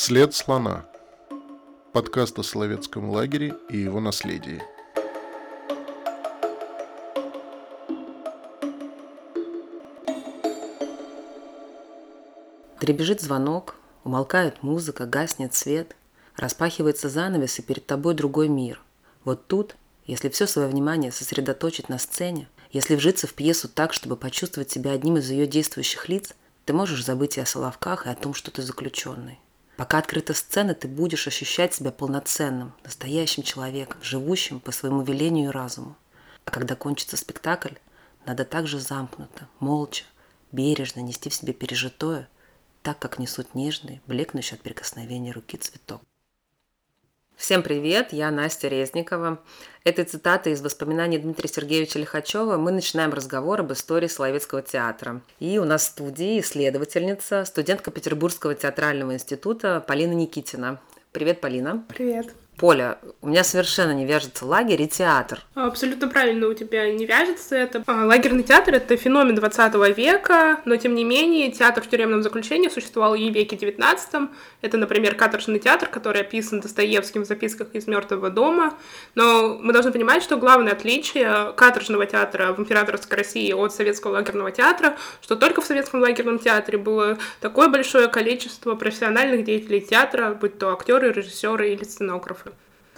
След слона. Подкаст о Соловецком лагере и его наследии. Дребежит звонок, умолкает музыка, гаснет свет, распахивается занавес, и перед тобой другой мир. Вот тут, если все свое внимание сосредоточить на сцене, если вжиться в пьесу так, чтобы почувствовать себя одним из ее действующих лиц, ты можешь забыть и о Соловках, и о том, что ты заключенный. Пока открыта сцена, ты будешь ощущать себя полноценным, настоящим человеком, живущим по своему велению и разуму. А когда кончится спектакль, надо также замкнуто, молча, бережно нести в себе пережитое, так как несут нежный, блекнущий от прикосновения руки цветок. Всем привет, я Настя Резникова. Этой цитатой из воспоминаний Дмитрия Сергеевича Лихачева мы начинаем разговор об истории Соловецкого театра. И у нас в студии исследовательница, студентка Петербургского театрального института Полина Никитина. Привет, Полина. Привет. Поля, у меня совершенно не вяжется лагерь и театр. Абсолютно правильно у тебя не вяжется это. А, лагерный театр — это феномен 20 века, но тем не менее театр в тюремном заключении существовал и в веке 19 Это, например, каторжный театр, который описан Достоевским в записках из «Мертвого дома». Но мы должны понимать, что главное отличие каторжного театра в императорской России от советского лагерного театра, что только в советском лагерном театре было такое большое количество профессиональных деятелей театра, будь то актеры, режиссеры или сценографы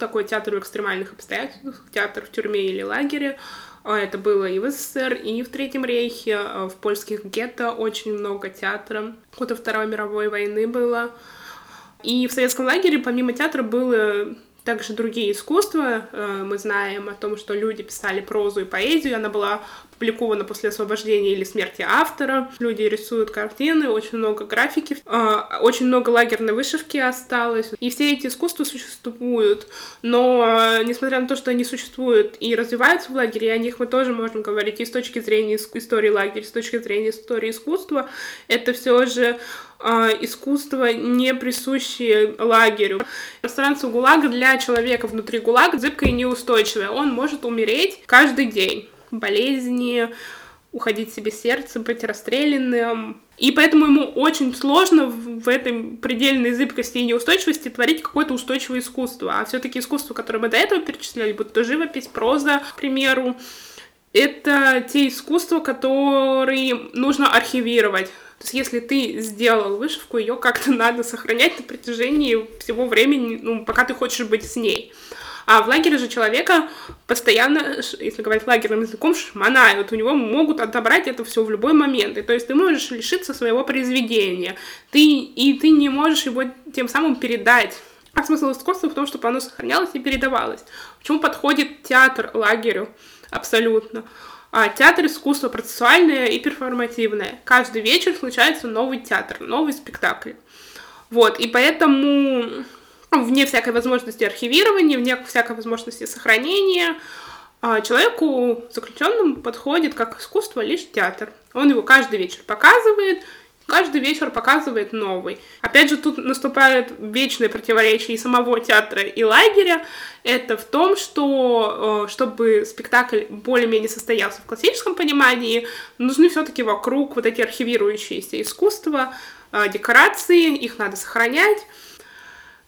такой театр в экстремальных обстоятельствах, театр в тюрьме или лагере. А, это было и в СССР, и в Третьем рейхе, а, в польских гетто очень много театра. Года Второй мировой войны было. И в советском лагере помимо театра было также другие искусства. А, мы знаем о том, что люди писали прозу и поэзию. Она была опубликовано после освобождения или смерти автора. Люди рисуют картины, очень много графики, а, очень много лагерной вышивки осталось. И все эти искусства существуют. Но, а, несмотря на то, что они существуют и развиваются в лагере, о них мы тоже можем говорить и с точки зрения истории лагеря, с точки зрения истории искусства. Это все же а, искусство, не присущее лагерю. Пространство ГУЛАГа для человека внутри ГУЛАГа зыбкое и неустойчивое. Он может умереть каждый день болезни, уходить себе сердце, быть расстрелянным. И поэтому ему очень сложно в этой предельной зыбкости и неустойчивости творить какое-то устойчивое искусство. А все-таки искусство, которое мы до этого перечисляли, будь то живопись, проза, к примеру, это те искусства, которые нужно архивировать. То есть, если ты сделал вышивку, ее как-то надо сохранять на протяжении всего времени, ну, пока ты хочешь быть с ней. А в лагере же человека постоянно, если говорить лагерным языком, шманают. У него могут отобрать это все в любой момент. И то есть ты можешь лишиться своего произведения. Ты, и ты не можешь его тем самым передать. А смысл искусства в том, чтобы оно сохранялось и передавалось. Почему подходит театр лагерю? Абсолютно. А театр искусства процессуальное и перформативное. Каждый вечер случается новый театр, новый спектакль. Вот, и поэтому вне всякой возможности архивирования, вне всякой возможности сохранения, а человеку заключенному подходит как искусство лишь театр. Он его каждый вечер показывает, каждый вечер показывает новый. Опять же, тут наступает вечное противоречие и самого театра, и лагеря. Это в том, что э, чтобы спектакль более-менее состоялся в классическом понимании, нужны все-таки вокруг вот эти архивирующиеся искусства, э, декорации, их надо сохранять.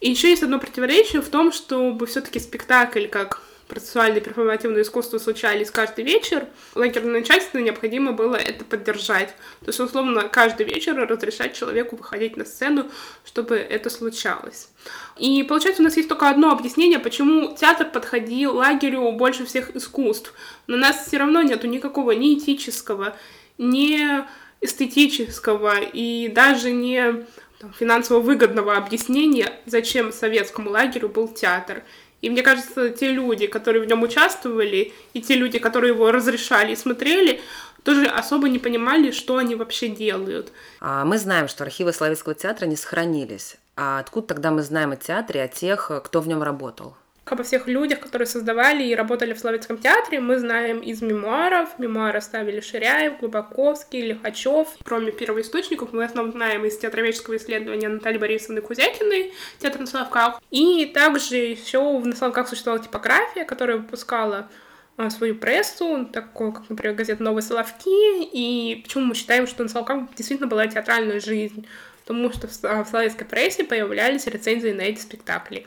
И еще есть одно противоречие в том, чтобы все-таки спектакль как процессуальное перформативное искусство случались каждый вечер, лагерное начальство необходимо было это поддержать. То есть, условно, каждый вечер разрешать человеку выходить на сцену, чтобы это случалось. И получается, у нас есть только одно объяснение, почему театр подходил лагерю больше всех искусств. Но у нас все равно нету никакого ни этического, ни эстетического и даже не там, финансово выгодного объяснения, зачем советскому лагерю был театр. И мне кажется, те люди, которые в нем участвовали, и те люди, которые его разрешали и смотрели, тоже особо не понимали, что они вообще делают. А мы знаем, что архивы Славянского театра не сохранились. А откуда тогда мы знаем о театре, о тех, кто в нем работал? Обо всех людях, которые создавали и работали в Славянском театре, мы знаем из мемуаров. Мемуары ставили Ширяев, Глубаковский, Лихачев. Кроме первоисточников, мы в основном знаем из театроведческого исследования Натальи Борисовны Кузякиной «Театр на Соловках». И также еще в на Соловках существовала типография, которая выпускала а, свою прессу, такую, как, например, газета «Новые Соловки», и почему мы считаем, что на Соловках действительно была театральная жизнь, потому что в славянской прессе появлялись рецензии на эти спектакли.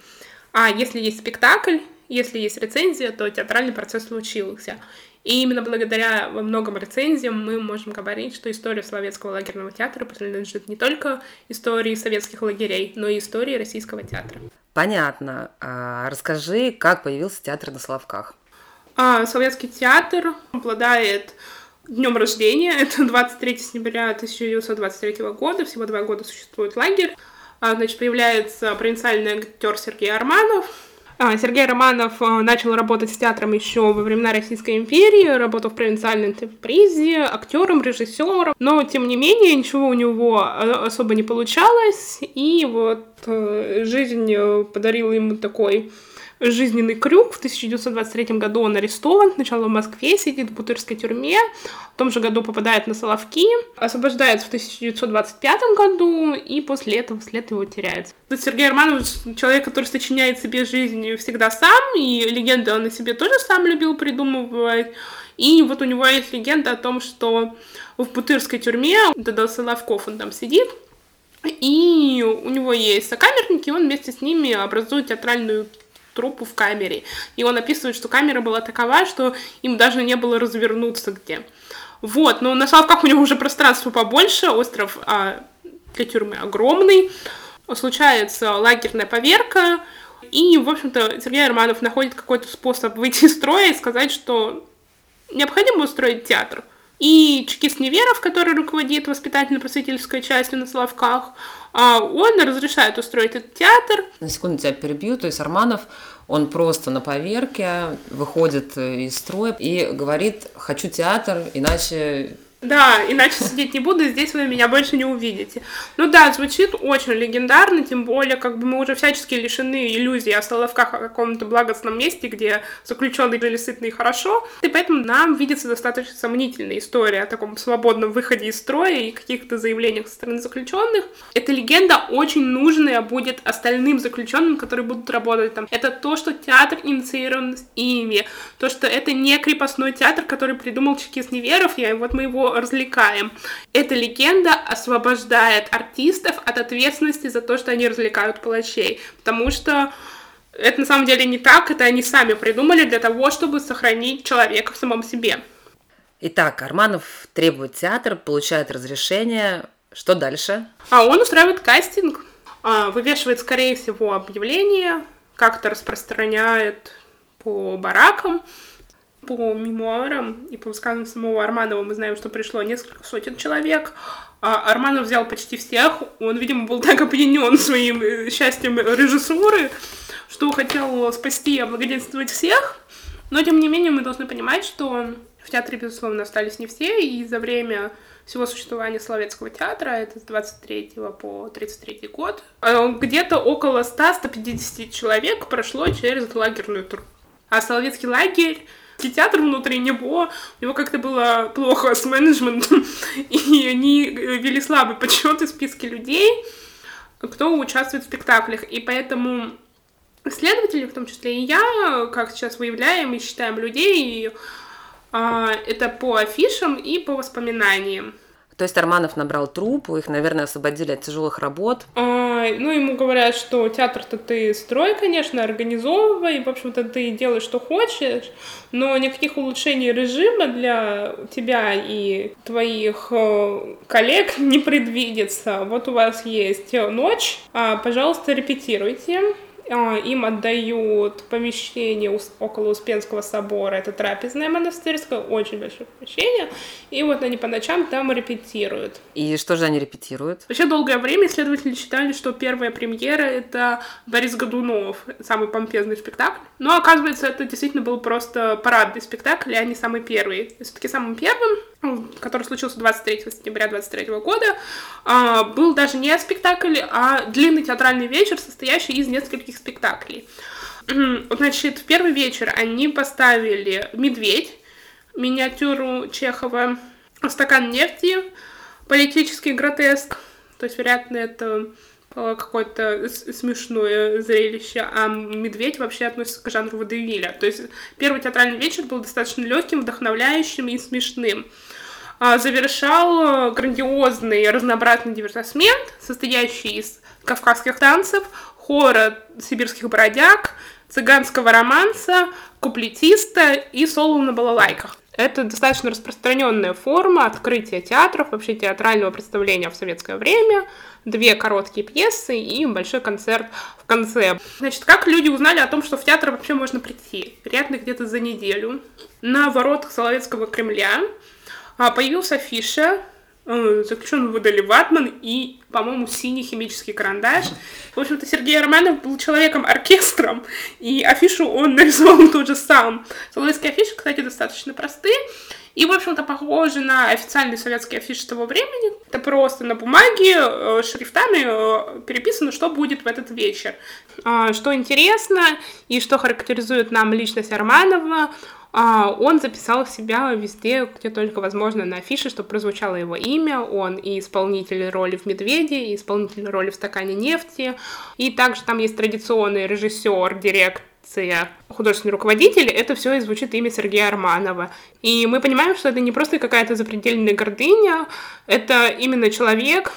А если есть спектакль, если есть рецензия, то театральный процесс случился. И именно благодаря во многом рецензиям мы можем говорить, что история Соловецкого лагерного театра принадлежит не только истории советских лагерей, но и истории российского театра. Понятно. А расскажи, как появился театр на Соловках? А, Советский театр обладает днем рождения. Это 23 сентября 1923 года. Всего два года существует лагерь. А, значит, появляется провинциальный актер Сергей Арманов, а, Сергей Романов а, начал работать с театром еще во времена Российской империи, работал в провинциальной интерпризе, актером, режиссером, но тем не менее ничего у него особо не получалось, и вот э, жизнь э, подарила ему такой жизненный крюк. В 1923 году он арестован, сначала в Москве, сидит в Бутырской тюрьме, в том же году попадает на Соловки, освобождается в 1925 году, и после этого след его теряется. Сергей Романович человек, который сочиняет себе жизнь всегда сам, и легенды он о себе тоже сам любил придумывать. И вот у него есть легенда о том, что в Бутырской тюрьме, до Соловков он там сидит, и у него есть сокамерники, он вместе с ними образует театральную трупу в камере. И он описывает, что камера была такова, что им даже не было развернуться где. Вот, но на Соловках у него уже пространство побольше, остров а, для тюрьмы огромный. Случается лагерная поверка, и, в общем-то, Сергей Романов находит какой-то способ выйти из строя и сказать, что необходимо устроить театр. И чекист Неверов, который руководит воспитательно-просветительской частью на Соловках, а он разрешает устроить этот театр. На секунду тебя перебью, то есть Арманов, он просто на поверке выходит из строя и говорит, хочу театр, иначе да, иначе сидеть не буду, здесь вы меня больше не увидите. Ну да, звучит очень легендарно, тем более, как бы мы уже всячески лишены иллюзии о Соловках о каком-то благостном месте, где заключенные жили сытно и хорошо, и поэтому нам видится достаточно сомнительная история о таком свободном выходе из строя и каких-то заявлениях со стороны заключенных. Эта легенда очень нужная будет остальным заключенным, которые будут работать там. Это то, что театр инициирован ими, то, что это не крепостной театр, который придумал чекист Неверов, и вот мы его развлекаем. Эта легенда освобождает артистов от ответственности за то, что они развлекают палачей, потому что это на самом деле не так, это они сами придумали для того, чтобы сохранить человека в самом себе. Итак, Арманов требует театр, получает разрешение. Что дальше? А он устраивает кастинг, а, вывешивает, скорее всего, объявление, как-то распространяет по баракам, по мемуарам и по высказываниям самого Арманова мы знаем, что пришло несколько сотен человек. А Арманов взял почти всех. Он, видимо, был так опьянен своим э, счастьем режиссуры, что хотел спасти и облагодетельствовать всех. Но, тем не менее, мы должны понимать, что в театре, безусловно, остались не все, и за время всего существования Соловецкого театра, это с 23 по 33 год, э, где-то около 100-150 человек прошло через лагерную тур. А Соловецкий лагерь театр внутри него, у него как-то было плохо с менеджментом, и они вели слабый подсчет из списки людей, кто участвует в спектаклях. И поэтому исследователи, в том числе и я, как сейчас выявляем и считаем людей, а, это по афишам и по воспоминаниям. То есть Арманов набрал труппу, их, наверное, освободили от тяжелых работ. А, ну, ему говорят, что театр-то ты строй, конечно, организовывай, в общем-то, ты делай, что хочешь, но никаких улучшений режима для тебя и твоих э, коллег не предвидится. Вот у вас есть ночь, а, пожалуйста, репетируйте. А, им отдают помещение около Успенского собора, это трапезное монастырское, очень большое помещение, и вот они по ночам там репетируют. И что же они репетируют? Вообще долгое время исследователи считали, что первая премьера — это Борис Годунов, самый помпезный спектакль, но оказывается, это действительно был просто парадный спектакль, а не самый первый. Все-таки самым первым который случился 23 сентября 23 года, а, был даже не спектакль, а длинный театральный вечер, состоящий из нескольких спектаклей. Значит, в первый вечер они поставили «Медведь», миниатюру Чехова, «Стакан нефти», политический гротеск, то есть, вероятно, это какое-то смешное зрелище, а «Медведь» вообще относится к жанру водевиля. То есть первый театральный вечер был достаточно легким, вдохновляющим и смешным. А, завершал грандиозный разнообразный дивертисмент, состоящий из кавказских танцев, хора сибирских бродяг, цыганского романса, куплетиста и соло на балалайках. Это достаточно распространенная форма открытия театров, вообще театрального представления в советское время. Две короткие пьесы и большой концерт в конце. Значит, как люди узнали о том, что в театр вообще можно прийти? Вероятно, где-то за неделю. На воротах Соловецкого Кремля а, появился афиша Э, заключенного выдали ватман и, по-моему, синий химический карандаш. В общем-то, Сергей Романов был человеком-оркестром, и афишу он нарисовал тоже сам. Соловецкие афиши, кстати, достаточно простые, и, в общем-то, похожи на официальные советские афиши того времени. Это просто на бумаге э, шрифтами э, переписано, что будет в этот вечер. А, что интересно и что характеризует нам личность Арманова, а, он записал себя везде, где только возможно, на афише, чтобы прозвучало его имя. Он и исполнитель роли в «Медведе», и исполнитель роли в «Стакане нефти». И также там есть традиционный режиссер, дирекция, художественный руководитель, это все и звучит имя Сергея Арманова. И мы понимаем, что это не просто какая-то запредельная гордыня, это именно человек,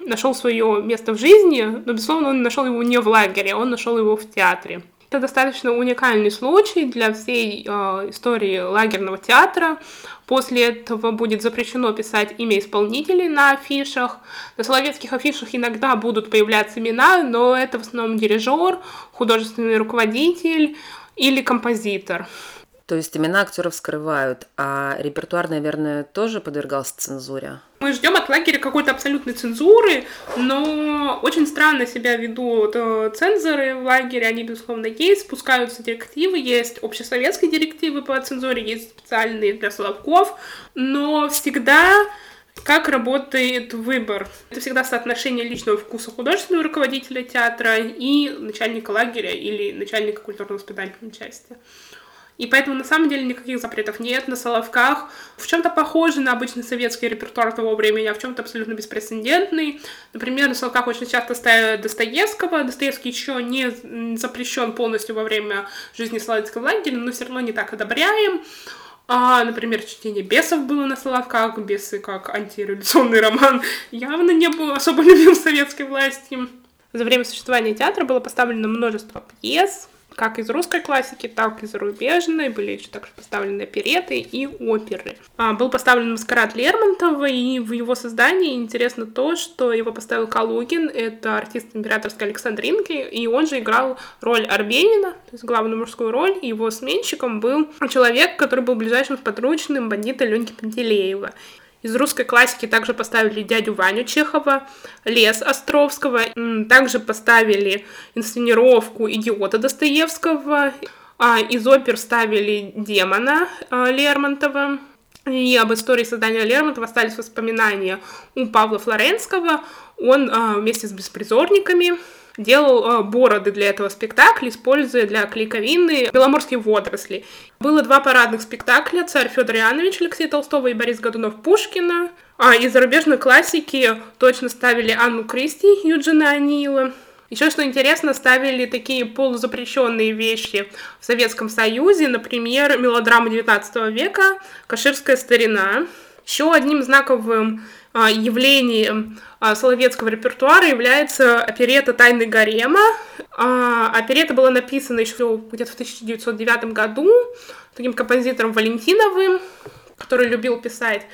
нашел свое место в жизни, но, безусловно, он нашел его не в лагере, он нашел его в театре. Это достаточно уникальный случай для всей э, истории лагерного театра. После этого будет запрещено писать имя исполнителей на афишах. На соловецких афишах иногда будут появляться имена, но это в основном дирижер, художественный руководитель или композитор. То есть имена актеров скрывают, а репертуар, наверное, тоже подвергался цензуре? Мы ждем от лагеря какой-то абсолютной цензуры, но очень странно себя ведут э, цензоры в лагере, они, безусловно, есть, спускаются директивы, есть общесоветские директивы по цензуре, есть специальные для Соловков, но всегда как работает выбор? Это всегда соотношение личного вкуса художественного руководителя театра и начальника лагеря или начальника культурно-воспитательной части. И поэтому на самом деле никаких запретов нет на Соловках. В чем-то похожи на обычный советский репертуар того времени, а в чем-то абсолютно беспрецедентный. Например, на Соловках очень часто ставят Достоевского. Достоевский еще не запрещен полностью во время жизни Соловецкого лагеря, но все равно не так одобряем. А, например, чтение бесов было на Соловках, бесы как антиреволюционный роман явно не был особо любим советской власти. За время существования театра было поставлено множество пьес, как из русской классики, так и зарубежной. Были еще также поставлены опереты и оперы. А, был поставлен «Маскарад Лермонтова», и в его создании интересно то, что его поставил Калугин, это артист императорской Александринки, и он же играл роль Арбенина, то есть главную мужскую роль, его сменщиком был человек, который был ближайшим подручным бандита Леньки Пантелеева. Из русской классики также поставили дядю Ваню Чехова, Лес Островского, также поставили инсценировку «Идиота» Достоевского, а из опер ставили «Демона» а, Лермонтова, и об истории создания Лермонтова остались воспоминания у Павла Флоренского. Он а, вместе с беспризорниками делал э, бороды для этого спектакля, используя для клейковины беломорские водоросли. Было два парадных спектакля «Царь Федор Иоаннович» Алексея Толстого и Борис Годунов Пушкина. А из зарубежной классики точно ставили Анну Кристи Юджина Анила. Еще что интересно, ставили такие полузапрещенные вещи в Советском Союзе, например, мелодрама 19 века «Каширская старина». Еще одним знаковым а, явлением а, соловецкого репертуара является оперета «Тайны гарема». А, оперета была написана еще где-то в 1909 году таким композитором Валентиновым, который любил писать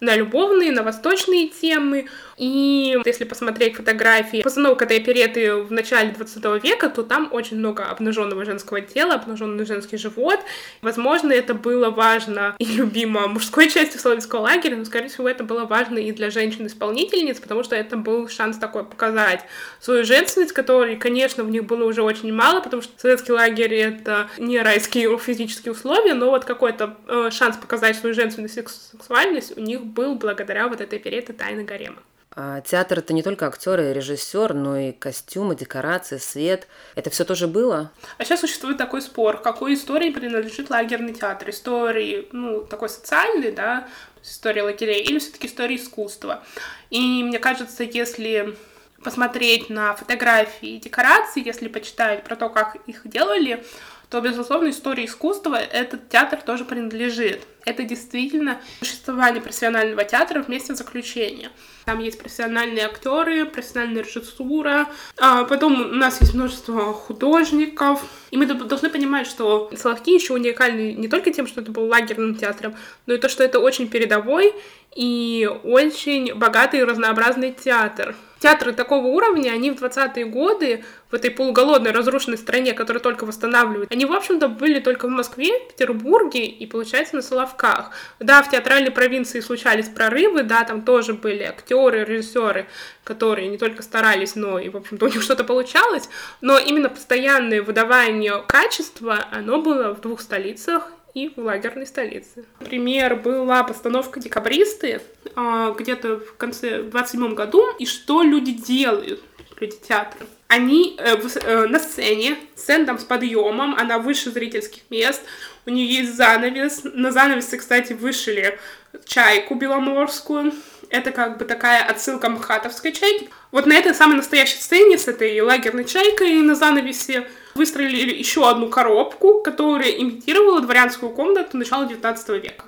на любовные, на восточные темы. И если посмотреть фотографии постановок этой опереты в начале 20 века, то там очень много обнаженного женского тела, обнаженный женский живот. Возможно, это было важно и любимо мужской части Соловецкого лагеря, но, скорее всего, это было важно и для женщин-исполнительниц, потому что это был шанс такой показать свою женственность, которой, конечно, в них было уже очень мало, потому что советский лагерь — это не райские физические условия, но вот какой-то э, шанс показать свою женственность и сексуальность у них был благодаря вот этой оперете «Тайны гарема». А театр это не только актеры и режиссер, но и костюмы, декорации, свет. Это все тоже было? А сейчас существует такой спор, какой истории принадлежит лагерный театр? Истории, ну, такой социальный, да, история лагерей, или все-таки история искусства? И мне кажется, если посмотреть на фотографии и декорации, если почитать про то, как их делали, то, безусловно, истории искусства этот театр тоже принадлежит. Это действительно существование профессионального театра вместе заключения. Там есть профессиональные актеры, профессиональная режиссура. А потом у нас есть множество художников. И мы должны понимать, что Соловки еще уникальны не только тем, что это был лагерным театром, но и то, что это очень передовой и очень богатый и разнообразный театр. Театры такого уровня, они в 20-е годы в этой полуголодной, разрушенной стране, которая только восстанавливает, они, в общем-то, были только в Москве, Петербурге и, получается, на Соловках. Да, в театральной провинции случались прорывы, да, там тоже были актеры, режиссеры, которые не только старались, но и, в общем-то, у них что-то получалось, но именно постоянное выдавание качества, оно было в двух столицах, и в лагерной столице. Пример была постановка «Декабристы» а, где-то в конце 27 году. И что люди делают, люди театра? Они э, э, на сцене, сцена там с подъемом, она выше зрительских мест, у нее есть занавес. На занавесе, кстати, вышили чайку беломорскую. Это как бы такая отсылка мхатовской чайки. Вот на этой самой настоящей сцене с этой лагерной чайкой на занавесе выстроили еще одну коробку, которая имитировала дворянскую комнату начала 19 века.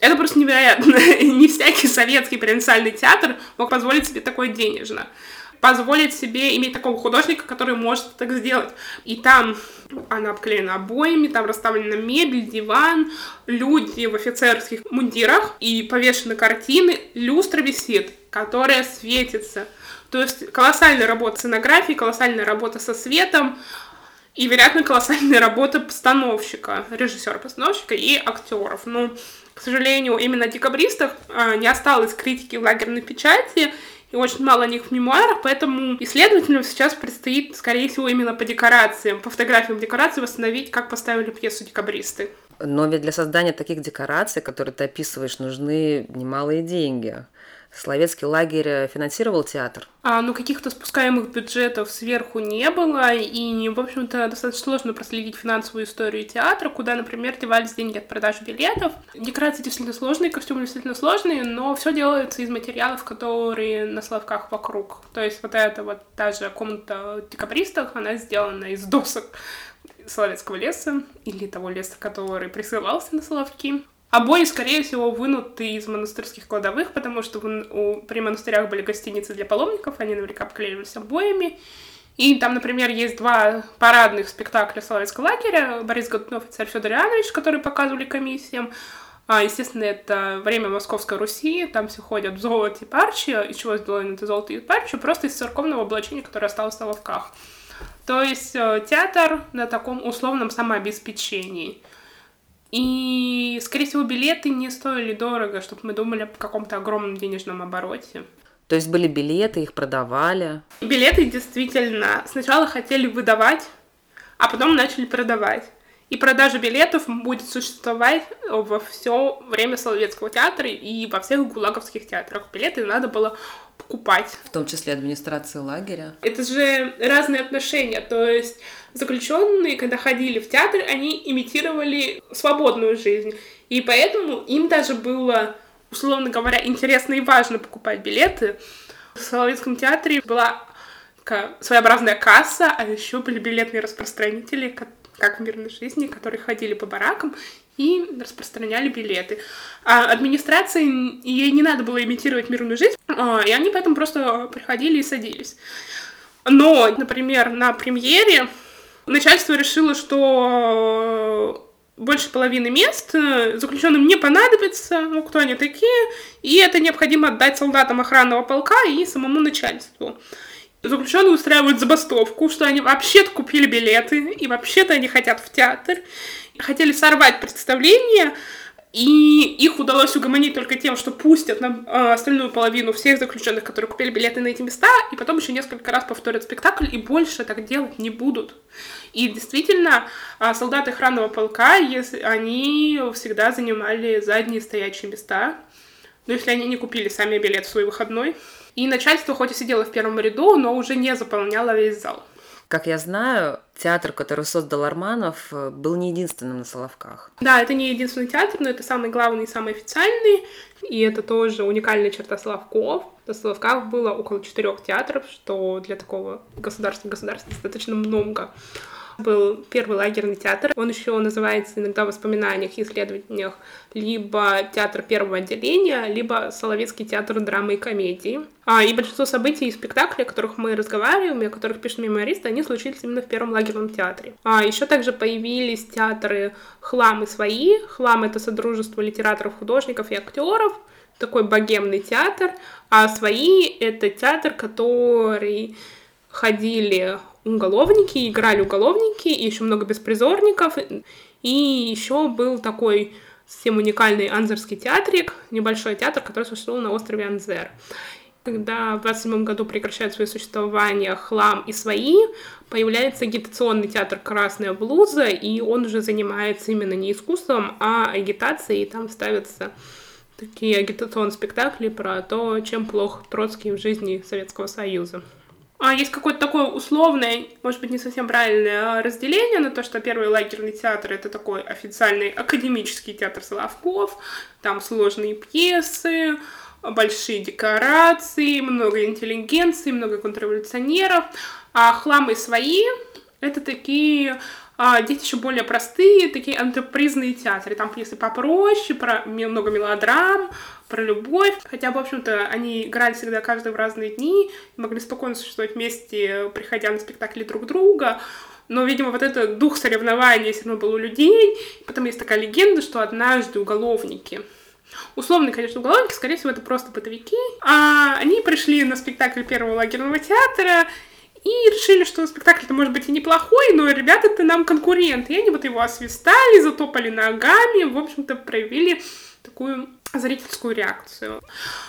Это просто невероятно. Не всякий советский провинциальный театр мог позволить себе такое денежно. Позволить себе иметь такого художника, который может так сделать. И там она обклеена обоями, там расставлена мебель, диван, люди в офицерских мундирах и повешены картины. Люстра висит, которая светится – то есть колоссальная работа сценографии, колоссальная работа со светом, и, вероятно, колоссальная работа постановщика, режиссера-постановщика и актеров. Но, к сожалению, именно декабристов а, не осталось критики лагерной печати, и очень мало о них в мемуарах, поэтому исследователям сейчас предстоит, скорее всего, именно по декорациям, по фотографиям декораций восстановить, как поставили пьесу декабристы. Но ведь для создания таких декораций, которые ты описываешь, нужны немалые деньги. Словецкий лагерь финансировал театр? А, ну, каких-то спускаемых бюджетов сверху не было, и, в общем-то, достаточно сложно проследить финансовую историю театра, куда, например, девались деньги от продажи билетов. Декорации действительно сложные, костюмы действительно сложные, но все делается из материалов, которые на словках вокруг. То есть вот эта вот даже комната декабристов, она сделана из досок Соловецкого леса или того леса, который присылался на Соловки. Обои, скорее всего, вынуты из монастырских кладовых, потому что у, при монастырях были гостиницы для паломников, они наверняка обклеивались обоями. И там, например, есть два парадных спектакля Соловецкого лагеря. Борис Годунов и царь Федор Иоаннович, которые показывали комиссиям. А, естественно, это время Московской Руси, там все ходят в золоте и парче. Из чего сделано это золото и парче? Просто из церковного облачения, которое осталось на ловках. То есть э, театр на таком условном самообеспечении. И, скорее всего, билеты не стоили дорого, чтобы мы думали о каком-то огромном денежном обороте. То есть были билеты, их продавали? Билеты действительно сначала хотели выдавать, а потом начали продавать. И продажа билетов будет существовать во все время Соловецкого театра и во всех гулаговских театрах. Билеты надо было покупать. В том числе администрации лагеря. Это же разные отношения. То есть заключенные, когда ходили в театр, они имитировали свободную жизнь. И поэтому им даже было, условно говоря, интересно и важно покупать билеты. В Соловецком театре была своеобразная касса, а еще были билетные распространители, как в мирной жизни, которые ходили по баракам и распространяли билеты. А администрации ей не надо было имитировать мирную жизнь, а, и они поэтому просто приходили и садились. Но, например, на премьере начальство решило, что больше половины мест заключенным не понадобится, ну, кто они такие, и это необходимо отдать солдатам охранного полка и самому начальству. Заключенные устраивают забастовку, что они вообще-то купили билеты, и вообще-то они хотят в театр, хотели сорвать представление, и их удалось угомонить только тем, что пустят на э, остальную половину всех заключенных, которые купили билеты на эти места, и потом еще несколько раз повторят спектакль, и больше так делать не будут. И действительно, э, солдаты охранного полка, если они всегда занимали задние стоячие места, но если они не купили сами билет в свой выходной. И начальство хоть и сидело в первом ряду, но уже не заполняло весь зал. Как я знаю, театр, который создал Арманов, э, был не единственным на Соловках. Да, это не единственный театр, но это самый главный и самый официальный. И это тоже уникальная черта Соловков. На Соловках было около четырех театров, что для такого государства государства достаточно много. Был первый лагерный театр. Он еще называется иногда в воспоминаниях и исследованиях либо театр первого отделения, либо Соловецкий театр драмы и комедии. А, и большинство событий и спектаклей, о которых мы разговариваем и о которых пишут мемористы, они случились именно в первом лагерном театре. А, еще также появились театры «Хлам» и «Свои». «Хлам» — это Содружество литераторов, художников и актеров, такой богемный театр, а «Свои» — это театр, который ходили уголовники, играли уголовники, и еще много беспризорников. И еще был такой всем уникальный Анзерский театрик, небольшой театр, который существовал на острове Анзер. Когда в 27 году прекращают свое существование хлам и свои, появляется агитационный театр «Красная блуза», и он уже занимается именно не искусством, а агитацией, и там ставятся такие агитационные спектакли про то, чем плох Троцкий в жизни Советского Союза. А есть какое-то такое условное, может быть, не совсем правильное разделение на то, что первый лагерный театр — это такой официальный академический театр Соловков, там сложные пьесы, большие декорации, много интеллигенции, много контрреволюционеров, а хламы свои — это такие а, дети еще более простые, такие антрепризные театры. Там пьесы попроще, про много мелодрам, про любовь. Хотя, в общем-то, они играли всегда каждый в разные дни, могли спокойно существовать вместе, приходя на спектакли друг друга. Но, видимо, вот этот дух соревнования все равно был у людей. Потом есть такая легенда, что однажды уголовники Условно, конечно, уголовники, скорее всего, это просто бытовики. А они пришли на спектакль первого лагерного театра и решили, что спектакль-то может быть и неплохой, но ребята-то нам конкуренты. И они вот его освистали, затопали ногами, в общем-то, проявили такую зрительскую реакцию.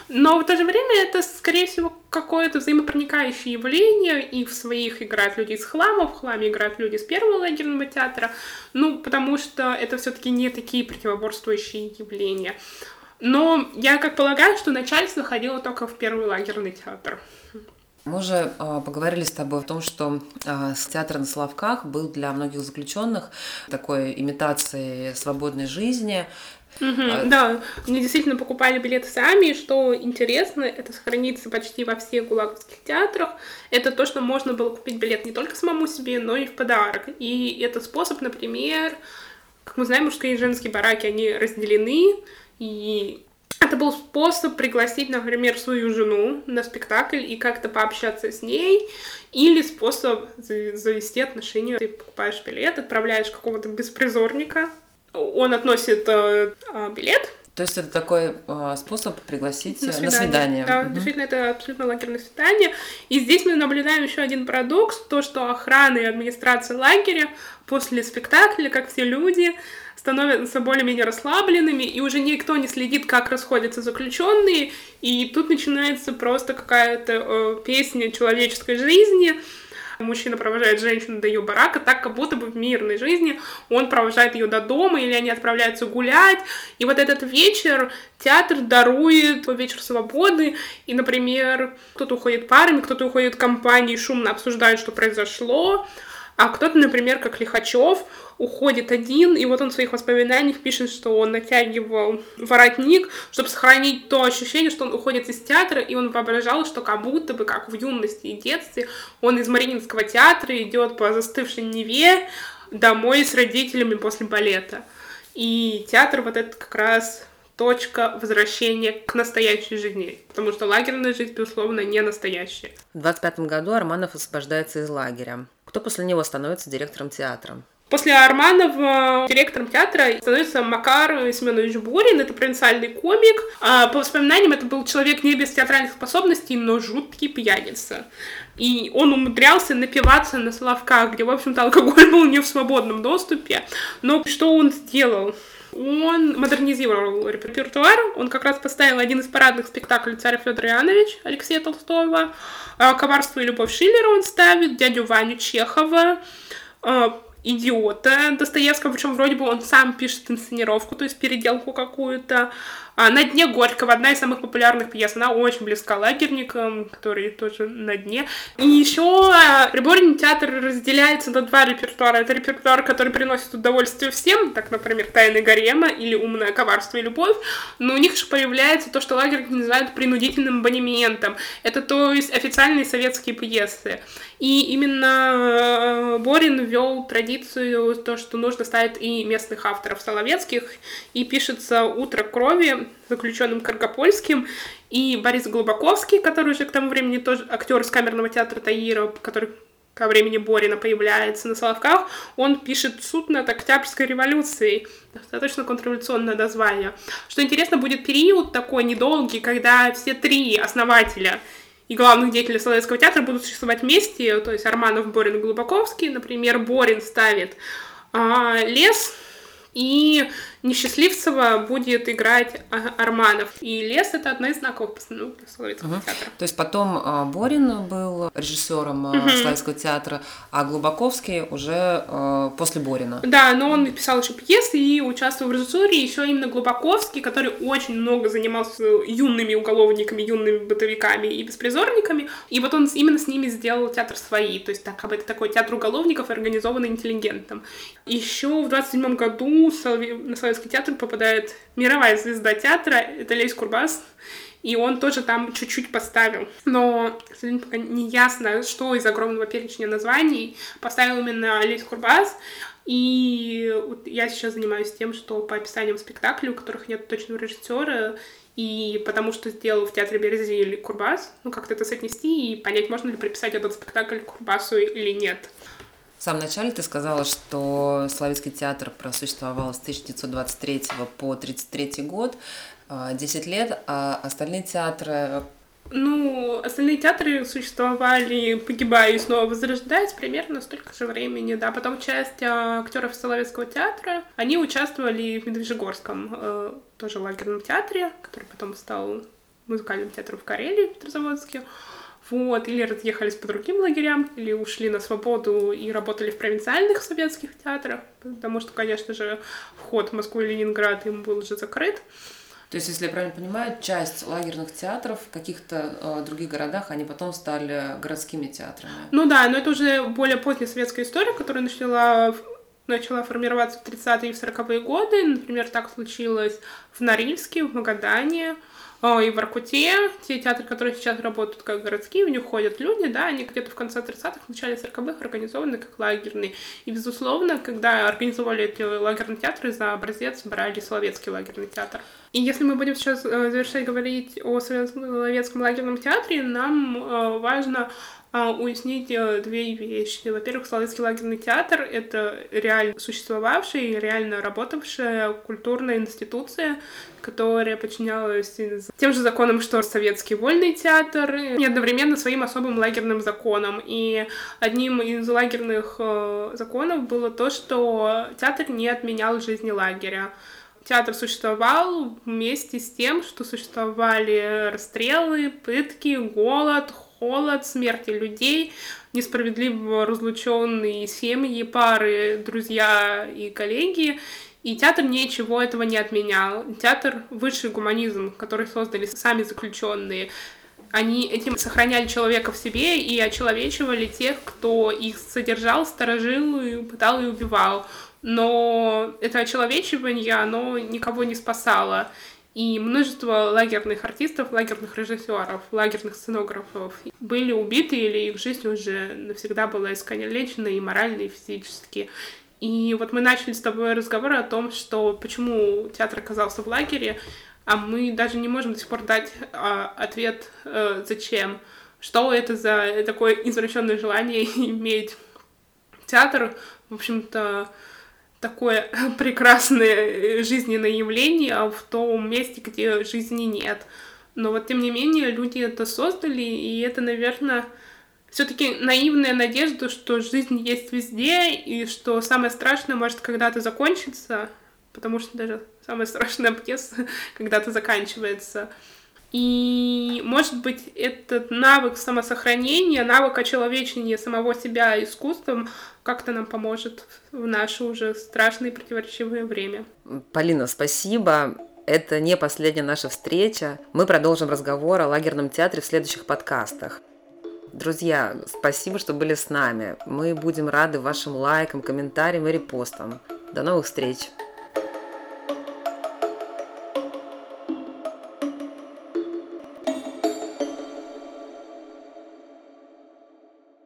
Но в то же время это, скорее всего, какое-то взаимопроникающее явление, и в своих играют люди из хлама, в хламе играют люди из первого лагерного театра, ну, потому что это все таки не такие противоборствующие явления. Но я как полагаю, что начальство ходило только в первый лагерный театр. Мы уже э, поговорили с тобой о том, что э, театр на Славках был для многих заключенных такой имитацией свободной жизни. Угу, а... Да, они действительно покупали билеты сами, и что интересно, это сохранится почти во всех гулаговских театрах. Это то, что можно было купить билет не только самому себе, но и в подарок. И этот способ, например, как мы знаем, мужские и женские бараки, они разделены, и это был способ пригласить, например, свою жену на спектакль и как-то пообщаться с ней, или способ завести отношения. Ты покупаешь билет, отправляешь какого-то беспризорника, он относит э, э, билет, то есть это такой э, способ пригласить на свидание. На свидание. Да, угу. действительно, это абсолютно лагерное свидание. И здесь мы наблюдаем еще один парадокс, то, что охрана и администрация лагеря после спектакля, как все люди, становятся более-менее расслабленными, и уже никто не следит, как расходятся заключенные, и тут начинается просто какая-то э, песня человеческой жизни, мужчина провожает женщину до ее барака, так как будто бы в мирной жизни он провожает ее до дома, или они отправляются гулять. И вот этот вечер театр дарует вечер свободы, и, например, кто-то уходит парами, кто-то уходит компанией, шумно обсуждает, что произошло, а кто-то, например, как Лихачев, уходит один, и вот он в своих воспоминаниях пишет, что он натягивал воротник, чтобы сохранить то ощущение, что он уходит из театра, и он воображал, что как будто бы, как в юности и детстве, он из Мариинского театра идет по застывшей Неве домой с родителями после балета. И театр вот это как раз точка возвращения к настоящей жизни, потому что лагерная жизнь, безусловно, не настоящая. В 25 году Арманов освобождается из лагеря. Кто после него становится директором театра? После Арманова директором театра становится Макар Семенович Бурин. Это провинциальный комик. А, по воспоминаниям, это был человек не без театральных способностей, но жуткий пьяница. И он умудрялся напиваться на Соловках, где, в общем-то, алкоголь был не в свободном доступе. Но что он сделал? Он модернизировал репертуар. Он как раз поставил один из парадных спектаклей «Царь Федор Иоаннович» Алексея Толстого. А, «Коварство и любовь Шиллера» он ставит, «Дядю Ваню Чехова», а, идиота Достоевского, причем вроде бы он сам пишет инсценировку, то есть переделку какую-то. А на дне Горького одна из самых популярных пьес. Она очень близка лагерникам, которые тоже на дне. И еще а, приборный театр разделяется на два репертуара. Это репертуар, который приносит удовольствие всем, так, например, «Тайны Гарема» или «Умное коварство и любовь», но у них же появляется то, что лагерники называют принудительным абонементом. Это, то есть, официальные советские пьесы. И именно э, Борин ввел традицию, то, что нужно ставить и местных авторов соловецких, и пишется «Утро крови» заключенным Каргопольским, и Борис Глубаковский, который уже к тому времени тоже актер из камерного театра Таира, который ко времени Борина появляется на Соловках, он пишет «Суд над Октябрьской революцией». Достаточно контрреволюционное название. Что интересно, будет период такой недолгий, когда все три основателя и главных деятелей Соловецкого театра будут существовать вместе, то есть Арманов, Борин и Глубаковский. Например, Борин ставит а, лес, и Несчастливцева будет играть а, Арманов. И «Лес» — это одна из знаковых постановок Соловецкого угу. театра. То есть потом а, Борин был режиссером угу. Славянского театра, а Глубаковский уже после Борина. Да, но он писал еще пьесы и участвовал в режиссуре. Еще именно Глубаковский, который очень много занимался юными уголовниками, юными бытовиками и беспризорниками. И вот он именно с ними сделал театр свои. То есть так, как бы это такой театр уголовников, организованный интеллигентом. Еще в 27 году на Соловецкий театр попадает мировая звезда театра, это Лесь Курбас, и он тоже там чуть-чуть поставил. Но, к сожалению, пока не ясно, что из огромного перечня названий поставил именно Лесь Курбас. И вот я сейчас занимаюсь тем, что по описаниям спектаклей, у которых нет точного режиссера, и потому что сделал в театре Березиль Курбас, ну как-то это соотнести и понять, можно ли приписать этот спектакль Курбасу или нет. В самом начале ты сказала, что Славянский театр просуществовал с 1923 по 1933 год, 10 а, лет, а остальные театры ну, остальные театры существовали, погибая и снова возрождаясь примерно столько же времени, да. Потом часть а, актеров Соловецкого театра, они участвовали в Медвежьегорском, э, тоже лагерном театре, который потом стал музыкальным театром в Карелии, в Петрозаводске. Вот, или разъехались по другим лагерям, или ушли на свободу и работали в провинциальных советских театрах, потому что, конечно же, вход в Москву и Ленинград им был уже закрыт. То есть, если я правильно понимаю, часть лагерных театров в каких-то э, других городах, они потом стали городскими театрами. Ну да, но это уже более поздняя советская история, которая начала начала формироваться в 30-е и 40-е годы. Например, так случилось в Норильске, в Магадане, и в Воркуте, те театры, которые сейчас работают как городские, в них ходят люди, да, они где-то в конце 30-х, в начале 40-х организованы как лагерные. И, безусловно, когда организовали эти лагерные театры, за образец брали Соловецкий лагерный театр. И если мы будем сейчас э, завершать говорить о Соловецком лагерном театре, нам э, важно а, уяснить э, две вещи. Во-первых, Соловецкий лагерный театр — это реально существовавшая и реально работавшая культурная институция, которая подчинялась тем же законам, что советский вольный театр, и одновременно своим особым лагерным законам. И одним из лагерных э, законов было то, что театр не отменял жизни лагеря. Театр существовал вместе с тем, что существовали расстрелы, пытки, голод, холод, смерти людей, несправедливо разлученные семьи, пары, друзья и коллеги. И театр ничего этого не отменял. Театр — высший гуманизм, который создали сами заключенные. Они этим сохраняли человека в себе и очеловечивали тех, кто их содержал, сторожил, и пытал и убивал. Но это очеловечивание, оно никого не спасало. И множество лагерных артистов, лагерных режиссеров, лагерных сценографов были убиты или их жизнь уже навсегда была искалечена и морально, и физически. И вот мы начали с тобой разговор о том, что почему театр оказался в лагере, а мы даже не можем до сих пор дать а, ответ, а, зачем. Что это за такое извращенное желание иметь театр, в общем-то, такое прекрасное жизненное явление в том месте, где жизни нет. Но вот тем не менее люди это создали, и это, наверное, все-таки наивная надежда, что жизнь есть везде, и что самое страшное может когда-то закончиться, потому что даже самая страшная пьеса когда-то заканчивается. И, может быть, этот навык самосохранения, навык очеловечения самого себя искусством как-то нам поможет в наше уже страшное и противоречивое время. Полина, спасибо. Это не последняя наша встреча. Мы продолжим разговор о лагерном театре в следующих подкастах. Друзья, спасибо, что были с нами. Мы будем рады вашим лайкам, комментариям и репостам. До новых встреч!